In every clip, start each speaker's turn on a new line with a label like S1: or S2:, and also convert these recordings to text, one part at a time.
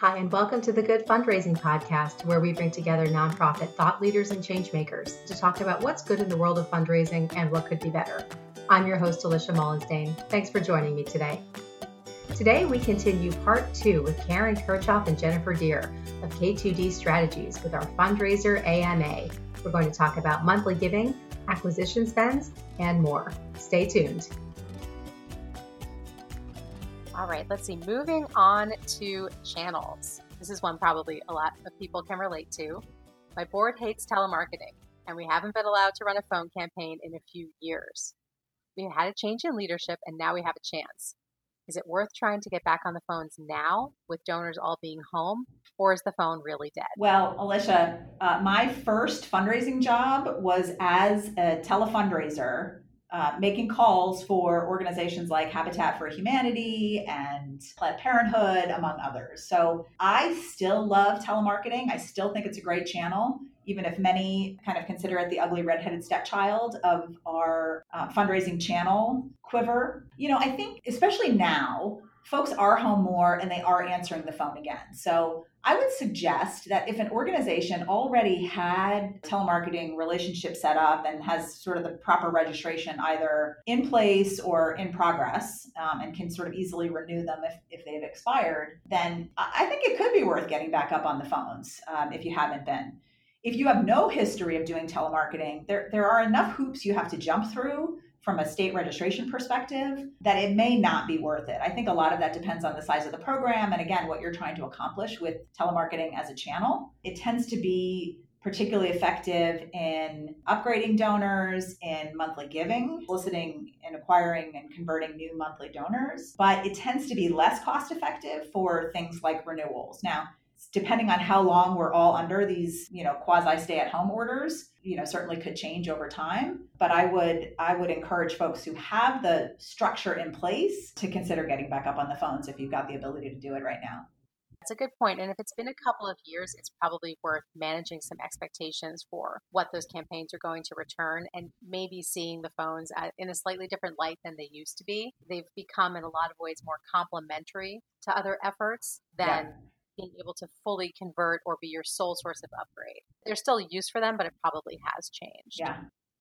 S1: Hi, and welcome to the Good Fundraising Podcast, where we bring together nonprofit thought leaders and changemakers to talk about what's good in the world of fundraising and what could be better. I'm your host, Alicia Mullensdane. Thanks for joining me today. Today, we continue part two with Karen Kirchhoff and Jennifer Deer of K2D Strategies with our fundraiser AMA. We're going to talk about monthly giving, acquisition spends, and more. Stay tuned.
S2: All right, let's see. Moving on to channels. This is one probably a lot of people can relate to. My board hates telemarketing, and we haven't been allowed to run a phone campaign in a few years. We had a change in leadership, and now we have a chance. Is it worth trying to get back on the phones now with donors all being home, or is the phone really dead?
S3: Well, Alicia, uh, my first fundraising job was as a telefundraiser uh, making calls for organizations like Habitat for Humanity and Planned Parenthood, among others. So I still love telemarketing. I still think it's a great channel, even if many kind of consider it the ugly redheaded stepchild of our uh, fundraising channel quiver. You know, I think especially now, folks are home more and they are answering the phone again. So I would suggest that if an organization already had telemarketing relationship set up and has sort of the proper registration either in place or in progress um, and can sort of easily renew them if, if they've expired, then I think it could be worth getting back up on the phones um, if you haven't been. If you have no history of doing telemarketing, there, there are enough hoops you have to jump through from a state registration perspective that it may not be worth it. I think a lot of that depends on the size of the program and again what you're trying to accomplish with telemarketing as a channel. It tends to be particularly effective in upgrading donors, in monthly giving, soliciting and acquiring and converting new monthly donors, but it tends to be less cost effective for things like renewals. Now, depending on how long we're all under these, you know, quasi stay at home orders, you know, certainly could change over time. But I would I would encourage folks who have the structure in place to consider getting back up on the phones if you've got the ability to do it right now.
S2: That's a good point. And if it's been a couple of years, it's probably worth managing some expectations for what those campaigns are going to return and maybe seeing the phones in a slightly different light than they used to be. They've become, in a lot of ways, more complementary to other efforts than. Yeah being able to fully convert or be your sole source of upgrade. There's still use for them, but it probably has changed.
S3: Yeah.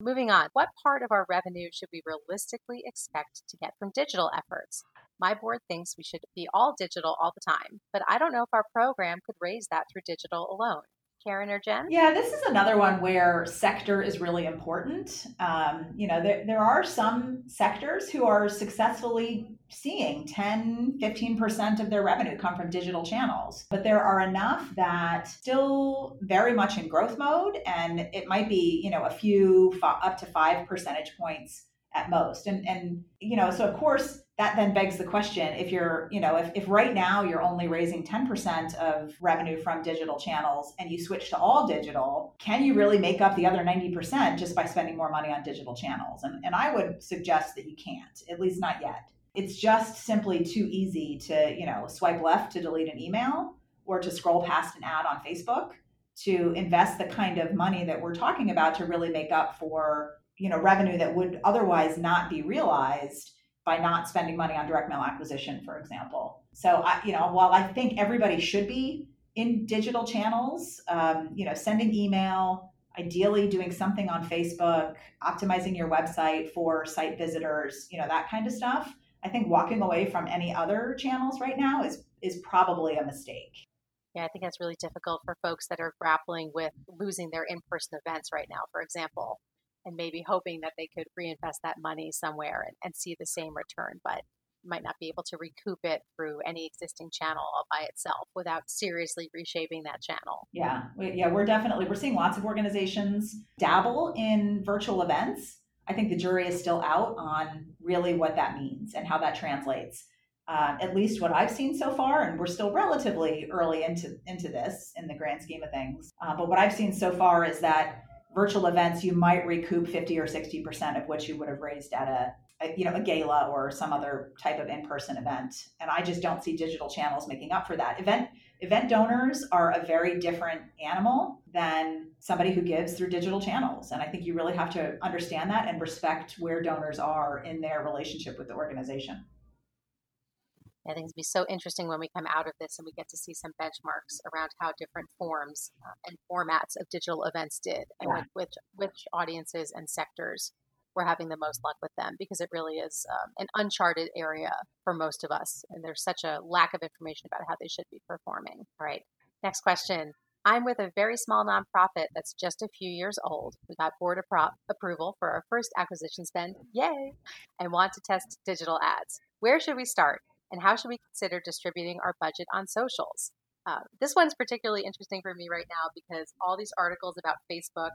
S2: Moving on, what part of our revenue should we realistically expect to get from digital efforts? My board thinks we should be all digital all the time, but I don't know if our program could raise that through digital alone. Karen or Jen?
S3: Yeah, this is another one where sector is really important. Um, you know, there, there are some sectors who are successfully seeing 10, 15% of their revenue come from digital channels, but there are enough that still very much in growth mode. And it might be, you know, a few up to five percentage points at most. And, and, you know, so of course, that then begs the question if you're you know if, if right now you're only raising 10% of revenue from digital channels and you switch to all digital can you really make up the other 90% just by spending more money on digital channels and, and i would suggest that you can't at least not yet it's just simply too easy to you know swipe left to delete an email or to scroll past an ad on facebook to invest the kind of money that we're talking about to really make up for you know revenue that would otherwise not be realized by not spending money on direct mail acquisition, for example. So, I, you know, while I think everybody should be in digital channels, um, you know, sending email, ideally doing something on Facebook, optimizing your website for site visitors, you know, that kind of stuff. I think walking away from any other channels right now is is probably a mistake.
S2: Yeah, I think that's really difficult for folks that are grappling with losing their in-person events right now, for example and maybe hoping that they could reinvest that money somewhere and, and see the same return, but might not be able to recoup it through any existing channel all by itself without seriously reshaping that channel.
S3: Yeah, we, yeah, we're definitely we're seeing lots of organizations dabble in virtual events. I think the jury is still out on really what that means and how that translates. Uh, at least what I've seen so far, and we're still relatively early into into this in the grand scheme of things. Uh, but what I've seen so far is that virtual events, you might recoup 50 or 60% of what you would have raised at a, a, you know, a gala or some other type of in-person event. And I just don't see digital channels making up for that. Event event donors are a very different animal than somebody who gives through digital channels. And I think you really have to understand that and respect where donors are in their relationship with the organization.
S2: I think it's be so interesting when we come out of this and we get to see some benchmarks around how different forms uh, and formats of digital events did, and yeah. which which audiences and sectors were having the most luck with them, because it really is um, an uncharted area for most of us, and there's such a lack of information about how they should be performing. All right, next question. I'm with a very small nonprofit that's just a few years old. We got board appro- approval for our first acquisition spend, yay, and want to test digital ads. Where should we start? And how should we consider distributing our budget on socials? Uh, this one's particularly interesting for me right now because all these articles about Facebook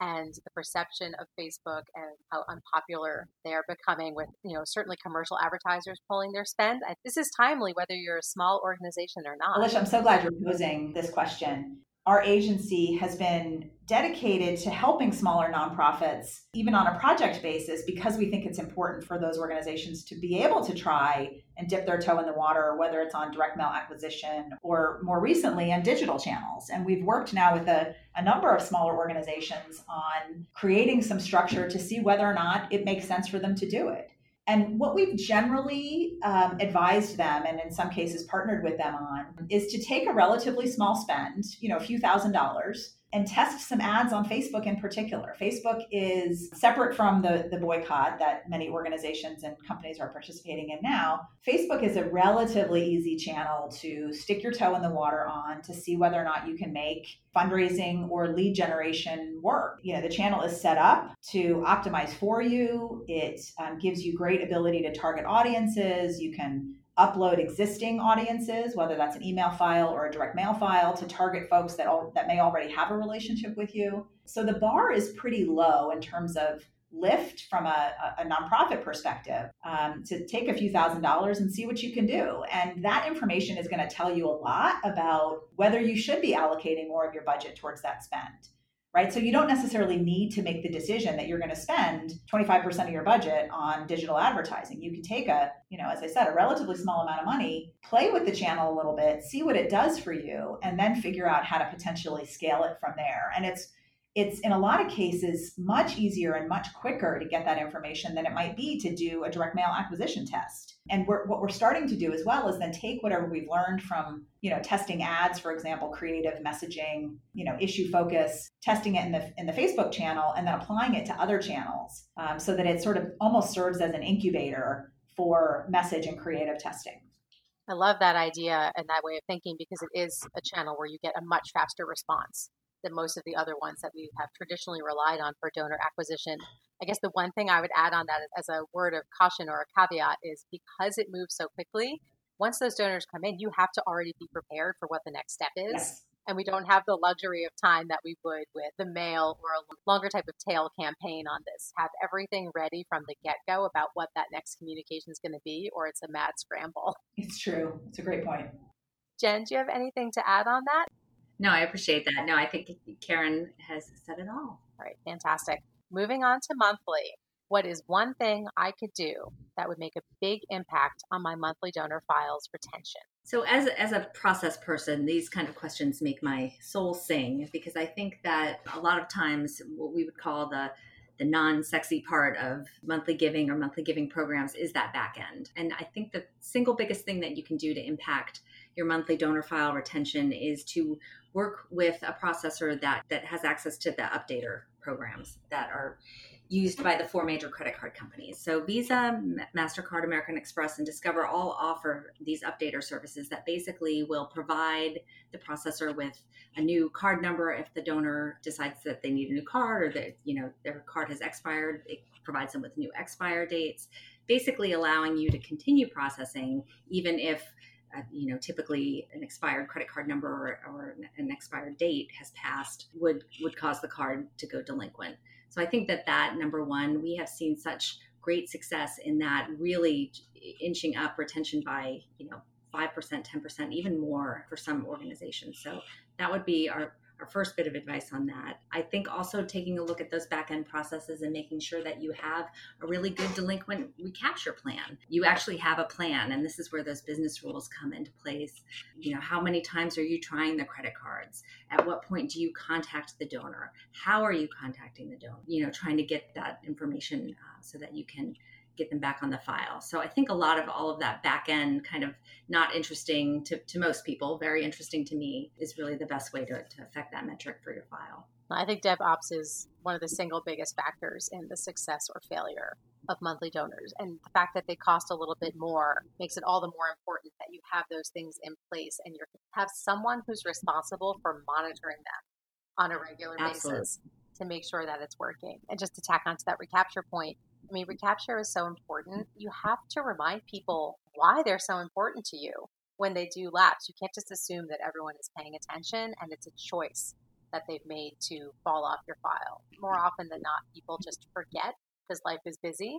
S2: and the perception of Facebook and how unpopular they are becoming with, you know, certainly commercial advertisers pulling their spend. This is timely whether you're a small organization or not.
S3: Alicia, I'm so glad you're posing this question our agency has been dedicated to helping smaller nonprofits, even on a project basis, because we think it's important for those organizations to be able to try and dip their toe in the water, whether it's on direct mail acquisition or more recently on digital channels. And we've worked now with a, a number of smaller organizations on creating some structure to see whether or not it makes sense for them to do it. And what we've generally um, advised them, and in some cases partnered with them on, is to take a relatively small spend, you know, a few thousand dollars, and test some ads on Facebook in particular. Facebook is separate from the, the boycott that many organizations and companies are participating in now. Facebook is a relatively easy channel to stick your toe in the water on to see whether or not you can make fundraising or lead generation work. You know, the channel is set up to optimize for you. It um, gives you great ability to target audiences. You can upload existing audiences, whether that's an email file or a direct mail file, to target folks that all, that may already have a relationship with you. So the bar is pretty low in terms of lift from a, a nonprofit perspective um, to take a few thousand dollars and see what you can do. And that information is going to tell you a lot about whether you should be allocating more of your budget towards that spend right? So you don't necessarily need to make the decision that you're going to spend 25% of your budget on digital advertising. You can take a, you know, as I said, a relatively small amount of money, play with the channel a little bit, see what it does for you, and then figure out how to potentially scale it from there. And it's it's in a lot of cases much easier and much quicker to get that information than it might be to do a direct mail acquisition test. And we're, what we're starting to do as well is then take whatever we've learned from, you know, testing ads, for example, creative messaging, you know, issue focus, testing it in the in the Facebook channel, and then applying it to other channels, um, so that it sort of almost serves as an incubator for message and creative testing.
S2: I love that idea and that way of thinking because it is a channel where you get a much faster response than most of the other ones that we have traditionally relied on for donor acquisition. I guess the one thing I would add on that as a word of caution or a caveat is because it moves so quickly, once those donors come in, you have to already be prepared for what the next step is. Yes. And we don't have the luxury of time that we would with the mail or a longer type of tail campaign on this. Have everything ready from the get go about what that next communication is going to be, or it's a mad scramble.
S3: It's true. It's a great point.
S2: Jen, do you have anything to add on that?
S4: No, I appreciate that. No, I think Karen has said it all.
S2: All right, fantastic. Moving on to monthly. What is one thing I could do that would make a big impact on my monthly donor files retention?
S4: So, as as a process person, these kind of questions make my soul sing because I think that a lot of times what we would call the the non-sexy part of monthly giving or monthly giving programs is that back end. And I think the single biggest thing that you can do to impact your monthly donor file retention is to work with a processor that that has access to the updater programs that are used by the four major credit card companies. So Visa, Mastercard, American Express and Discover all offer these updater services that basically will provide the processor with a new card number if the donor decides that they need a new card or that you know their card has expired, it provides them with new expire dates, basically allowing you to continue processing even if you know, typically an expired credit card number or, or, an expired date has passed would would cause the card to go delinquent. So I think that that number one, we have seen such great success in that really inching up retention by you know five percent, ten percent, even more for some organizations. So that would be our our first bit of advice on that. I think also taking a look at those back end processes and making sure that you have a really good delinquent recapture plan. You actually have a plan, and this is where those business rules come into place. You know, how many times are you trying the credit cards? At what point do you contact the donor? How are you contacting the donor? You know, trying to get that information uh, so that you can get them back on the file. So I think a lot of all of that back end kind of not interesting to, to most people, very interesting to me, is really the best way to, to affect that metric for your file.
S2: I think DevOps is one of the single biggest factors in the success or failure of monthly donors. And the fact that they cost a little bit more makes it all the more important that you have those things in place and you have someone who's responsible for monitoring them on a regular Absolutely. basis to make sure that it's working. And just to tack onto that recapture point, I mean, recapture is so important. You have to remind people why they're so important to you when they do lapse. You can't just assume that everyone is paying attention and it's a choice that they've made to fall off your file. More often than not, people just forget because life is busy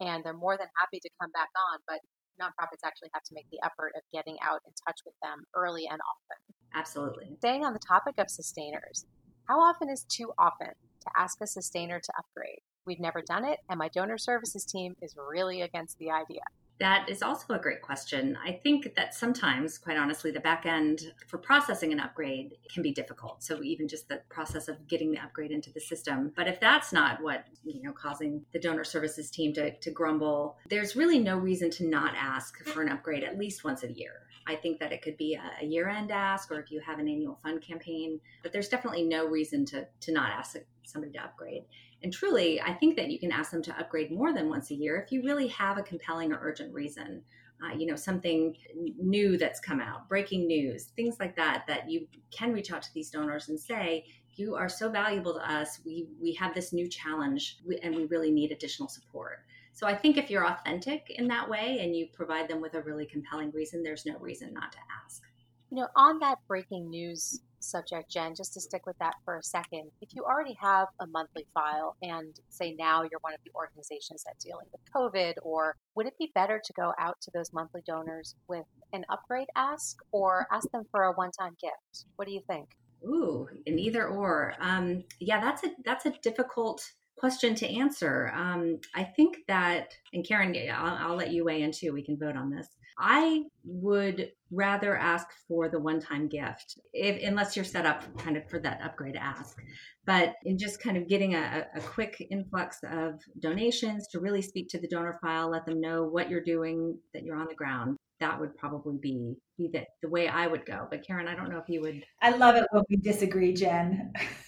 S2: and they're more than happy to come back on. But nonprofits actually have to make the effort of getting out in touch with them early and often.
S4: Absolutely.
S2: Staying on the topic of sustainers, how often is too often to ask a sustainer to upgrade? We've never done it, and my donor services team is really against the idea.
S4: That is also a great question. I think that sometimes, quite honestly, the back end for processing an upgrade can be difficult. So even just the process of getting the upgrade into the system. But if that's not what, you know, causing the donor services team to, to grumble, there's really no reason to not ask for an upgrade at least once a year. I think that it could be a, year end ask or if you have an annual fund campaign, but there's definitely no reason to, to not ask somebody to upgrade. And truly, I think that you can ask them to upgrade more than once a year if you really have a compelling or urgent reason. Uh, you know, something new that's come out, breaking news, things like that, that you can reach out to these donors and say, you are so valuable to us. We, we have this new challenge and we really need additional support. So I think if you're authentic in that way and you provide them with a really compelling reason, there's no reason not to ask.
S2: You know, on that breaking news subject, Jen, just to stick with that for a second, if you already have a monthly file and say now you're one of the organizations that's dealing with COVID, or would it be better to go out to those monthly donors with an upgrade ask or ask them for a one time gift? What do you think?
S4: Ooh, an either or. Um, yeah, that's a that's a difficult question to answer. Um, I think that, and Karen, I'll, I'll let you weigh in too. We can vote on this. I would rather ask for the one-time gift, if unless you're set up kind of for that upgrade ask. But in just kind of getting a, a quick influx of donations to really speak to the donor file, let them know what you're doing, that you're on the ground. That would probably be be the, the way I would go. But Karen, I don't know if you would.
S3: I love it when we disagree, Jen.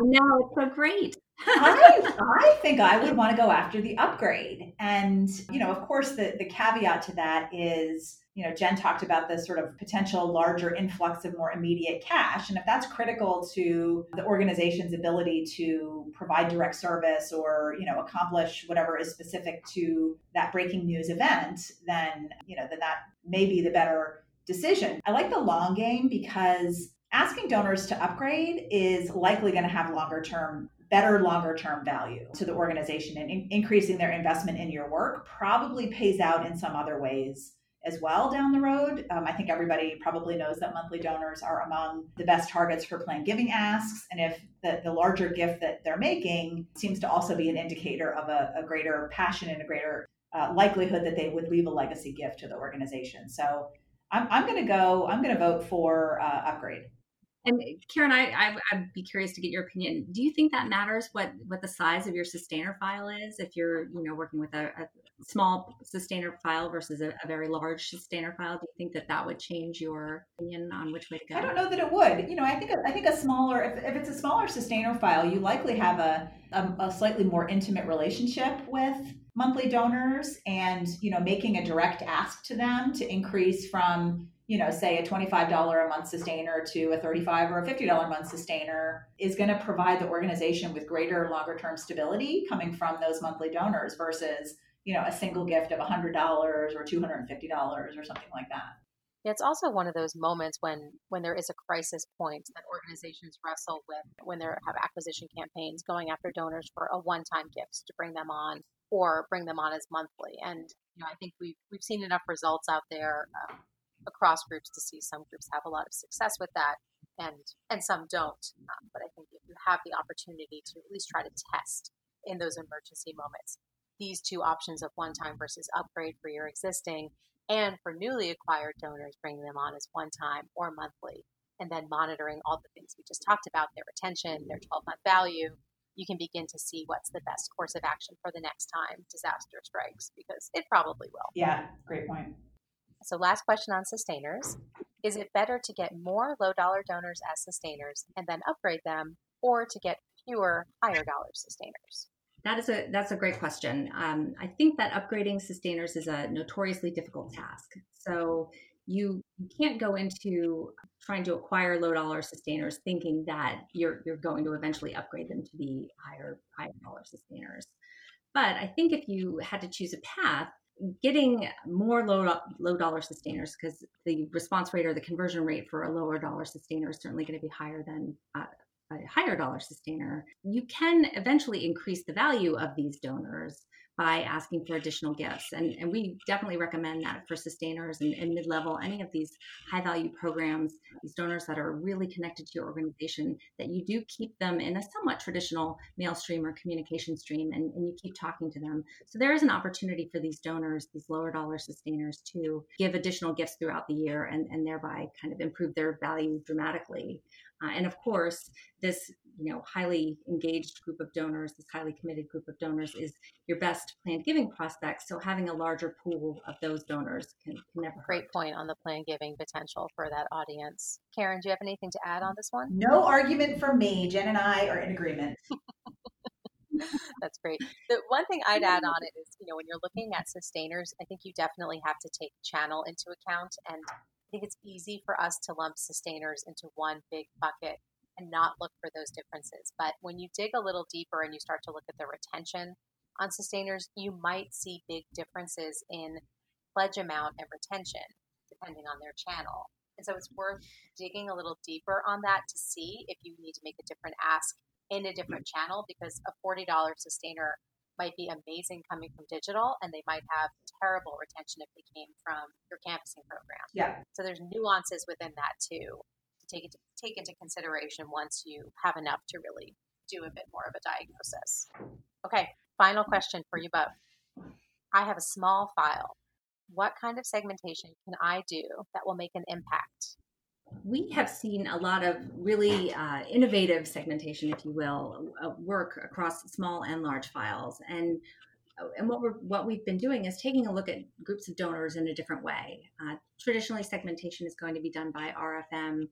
S4: I know it's so great.
S3: I, I think I would want to go after the upgrade. And, you know, of course, the, the caveat to that is, you know, Jen talked about the sort of potential larger influx of more immediate cash. And if that's critical to the organization's ability to provide direct service or, you know, accomplish whatever is specific to that breaking news event, then, you know, then that may be the better decision. I like the long game because asking donors to upgrade is likely going to have longer term better longer term value to the organization and in- increasing their investment in your work probably pays out in some other ways as well down the road. Um, I think everybody probably knows that monthly donors are among the best targets for planned giving asks. And if the, the larger gift that they're making seems to also be an indicator of a, a greater passion and a greater uh, likelihood that they would leave a legacy gift to the organization. So I'm, I'm going to go, I'm going to vote for uh, upgrade.
S4: And Karen, I, I would be curious to get your opinion. Do you think that matters what what the size of your sustainer file is? If you're you know working with a, a small sustainer file versus a, a, very large sustainer file, do you think that that would change your opinion on which way to go?
S3: I don't know that it would. You know, I think I think a smaller if, if it's a smaller sustainer file, you likely have a, a, a slightly more intimate relationship with monthly donors, and you know, making a direct ask to them to increase from you know, say a $25 a month sustainer to a 35 or a $50 a month sustainer is going to provide the organization with greater longer term stability coming from those monthly donors versus, you know, a single gift of $100 or $250 or something like that.
S2: It's also one of those moments when when there is a crisis point that organizations wrestle with when they have acquisition campaigns going after donors for a one-time gift to bring them on or bring them on as monthly. And you know, I think we've we've seen enough results out there um, across groups to see some groups have a lot of success with that and and some don't. Um, but I think if you have the opportunity to at least try to test in those emergency moments these two options of one time versus upgrade for your existing and for newly acquired donors, bringing them on as one time or monthly, and then monitoring all the things we just talked about their retention, their 12 month value, you can begin to see what's the best course of action for the next time disaster strikes because it probably will.
S3: Yeah, great point.
S2: So, last question on sustainers Is it better to get more low dollar donors as sustainers and then upgrade them, or to get fewer higher dollar sustainers?
S4: That is a that's a great question. Um, I think that upgrading sustainers is a notoriously difficult task. So you, you can't go into trying to acquire low dollar sustainers thinking that you're you're going to eventually upgrade them to be higher higher dollar sustainers. But I think if you had to choose a path, getting more low low dollar sustainers because the response rate or the conversion rate for a lower dollar sustainer is certainly going to be higher than uh, a higher dollar sustainer, you can eventually increase the value of these donors by asking for additional gifts. And, and we definitely recommend that for sustainers and, and mid level, any of these high value programs, these donors that are really connected to your organization, that you do keep them in a somewhat traditional mail stream or communication stream and, and you keep talking to them. So there is an opportunity for these donors, these lower dollar sustainers, to give additional gifts throughout the year and, and thereby kind of improve their value dramatically. Uh, and of course, this you know highly engaged group of donors, this highly committed group of donors, is your best planned giving prospect. So having a larger pool of those donors can, can never.
S2: Great hurt. point on the planned giving potential for that audience. Karen, do you have anything to add on this one?
S3: No argument from me. Jen and I are in agreement.
S2: That's great. The one thing I'd add on it is, you know, when you're looking at sustainers, I think you definitely have to take channel into account and I think it's easy for us to lump sustainers into one big bucket and not look for those differences. But when you dig a little deeper and you start to look at the retention on sustainers, you might see big differences in pledge amount and retention depending on their channel. And so it's worth digging a little deeper on that to see if you need to make a different ask in a different channel because a $40 sustainer might be amazing coming from digital and they might have terrible retention if they came from your canvassing program.
S3: Yeah.
S2: So there's nuances within that too to take into, take into consideration once you have enough to really do a bit more of a diagnosis. Okay, final question for you both. I have a small file. What kind of segmentation can I do that will make an impact?
S4: we have seen a lot of really uh, innovative segmentation, if you will, uh, work across small and large files. And uh, and what we're what we've been doing is taking a look at groups of donors in a different way. Uh, traditionally, segmentation is going to be done by RFM,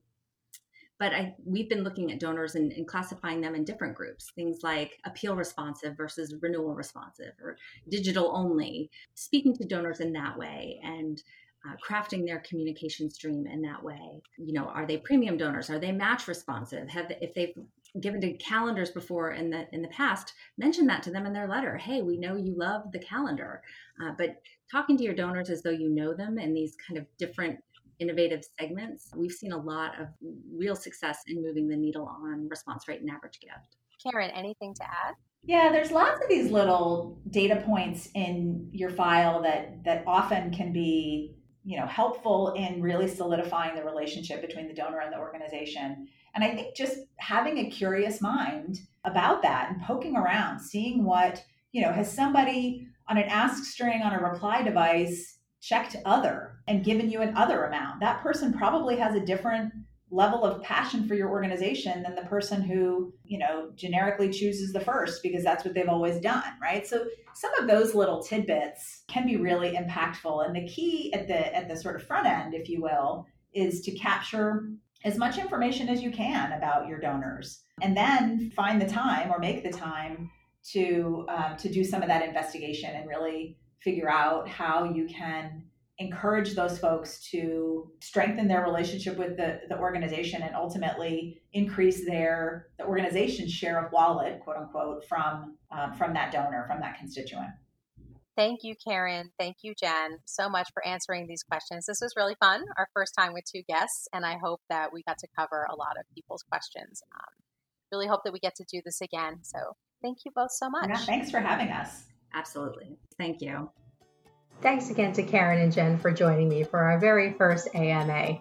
S4: but I, we've been looking at donors and, and, classifying them in different groups. Things like appeal responsive versus renewal responsive, or digital only. Speaking to donors in that way, and uh, crafting their communication stream in that way. You know, are they premium donors? Are they match responsive? Have if they've given to calendars before in the in the past, mention that to them in their letter. Hey, we know you love the calendar, uh, but talking to your donors as though you know them in these kind of different innovative segments, we've seen a lot of real success in moving the needle on response rate and average gift.
S2: Karen, anything to add?
S3: Yeah, there's lots of these little data points in your file that that often can be you know helpful in really solidifying the relationship between the donor and the organization and i think just having a curious mind about that and poking around seeing what you know has somebody on an ask string on a reply device checked other and given you an other amount that person probably has a different level of passion for your organization than the person who, you know, generically chooses the first because that's what they've always done, right? So some of those little tidbits can be really impactful. And the key at the at the sort of front end, if you will, is to capture as much information as you can about your donors and then find the time or make the time to um, to do some of that investigation and really figure out how you can encourage those folks to strengthen their relationship with the, the organization and ultimately increase their the organization's share of wallet quote unquote from um, from that donor from that constituent.
S2: Thank you karen. Thank you jen so much for answering these questions. This was really fun our first time with two guests and i hope that we got to cover a lot of people's questions. Um, really hope that we get to do this again so thank you both so much.
S3: yeah, thanks for having us.
S4: Absolutely. Thank you
S1: Thanks again to Karen and Jen for joining me for our very first AMA.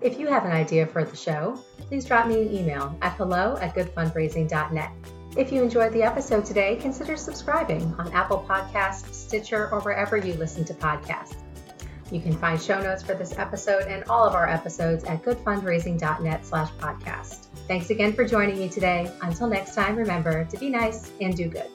S1: If you have an idea for the show, please drop me an email at hello at goodfundraising.net. If you enjoyed the episode today, consider subscribing on Apple Podcasts, Stitcher, or wherever you listen to podcasts. You can find show notes for this episode and all of our episodes at goodfundraising.net slash podcast. Thanks again for joining me today. Until next time, remember to be nice and do good.